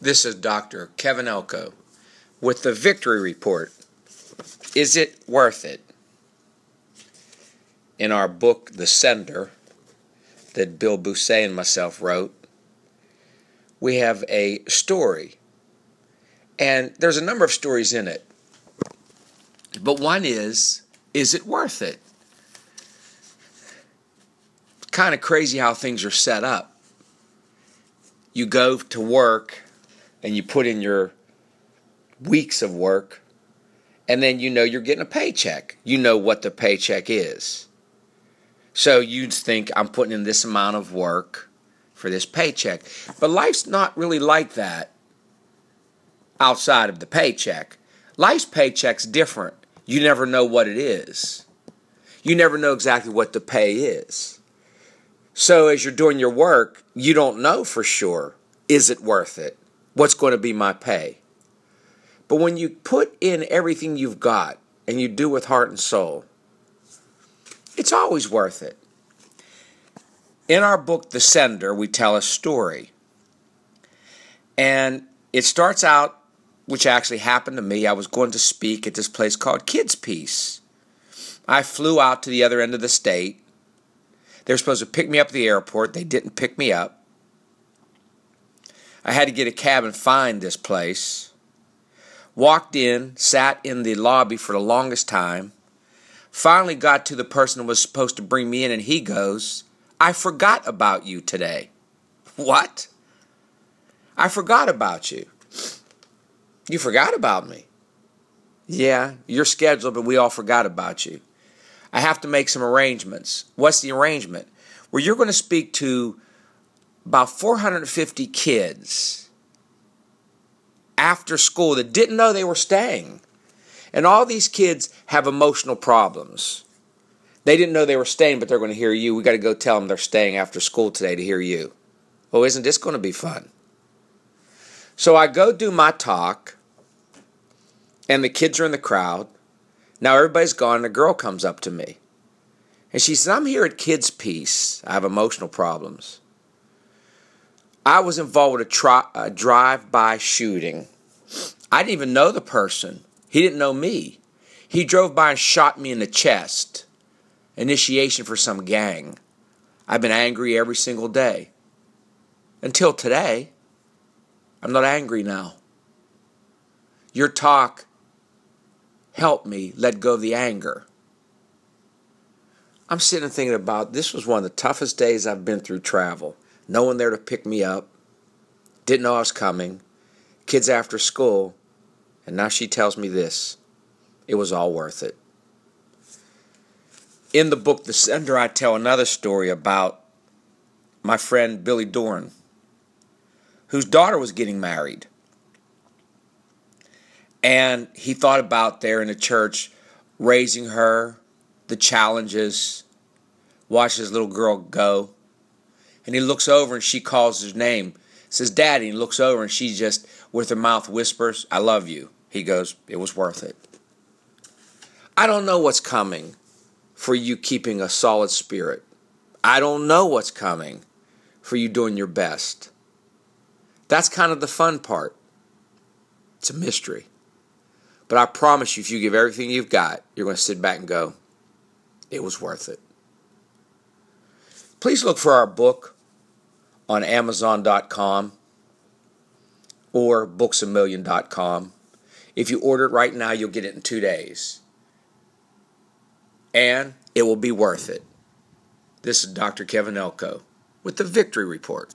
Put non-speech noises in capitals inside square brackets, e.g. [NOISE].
This is Dr. Kevin Elko with the Victory Report. Is it worth it? In our book, The Sender, that Bill Beausay and myself wrote, we have a story. And there's a number of stories in it. But one is, is it worth it? Kind of crazy how things are set up. You go to work and you put in your weeks of work, and then you know you're getting a paycheck. You know what the paycheck is. So you'd think, I'm putting in this amount of work for this paycheck. But life's not really like that outside of the paycheck. Life's paycheck's different. You never know what it is. You never know exactly what the pay is. So as you're doing your work, you don't know for sure is it worth it? What's going to be my pay? But when you put in everything you've got and you do with heart and soul, it's always worth it. In our book, The Sender, we tell a story. And it starts out, which actually happened to me. I was going to speak at this place called Kids Peace. I flew out to the other end of the state. They were supposed to pick me up at the airport. They didn't pick me up. I had to get a cab and find this place. Walked in, sat in the lobby for the longest time. Finally got to the person who was supposed to bring me in, and he goes, I forgot about you today. [LAUGHS] What? I forgot about you. You forgot about me. Yeah, you're scheduled, but we all forgot about you. I have to make some arrangements. What's the arrangement? Well, you're going to speak to about 450 kids after school that didn't know they were staying. And all these kids have emotional problems. They didn't know they were staying, but they're going to hear you. We got to go tell them they're staying after school today to hear you. Oh, isn't this going to be fun? So I go do my talk, and the kids are in the crowd. Now everybody's gone, and a girl comes up to me. And she says, I'm here at Kids Peace. I have emotional problems. I was involved with a, tri- a drive by shooting. I didn't even know the person, he didn't know me. He drove by and shot me in the chest. Initiation for some gang. I've been angry every single day. Until today. I'm not angry now. Your talk helped me let go of the anger. I'm sitting thinking about this was one of the toughest days I've been through travel no one there to pick me up, didn't know I was coming, kids after school, and now she tells me this. It was all worth it. In the book The Sender, I tell another story about my friend Billy Dorn, whose daughter was getting married. And he thought about there in the church raising her, the challenges, watch his little girl go and he looks over and she calls his name, says, Daddy, and he looks over and she just, with her mouth, whispers, I love you. He goes, It was worth it. I don't know what's coming for you keeping a solid spirit. I don't know what's coming for you doing your best. That's kind of the fun part. It's a mystery. But I promise you, if you give everything you've got, you're going to sit back and go, it was worth it. Please look for our book, on Amazon.com or booksamillion.com. If you order it right now, you'll get it in two days. And it will be worth it. This is Dr. Kevin Elko with the Victory Report.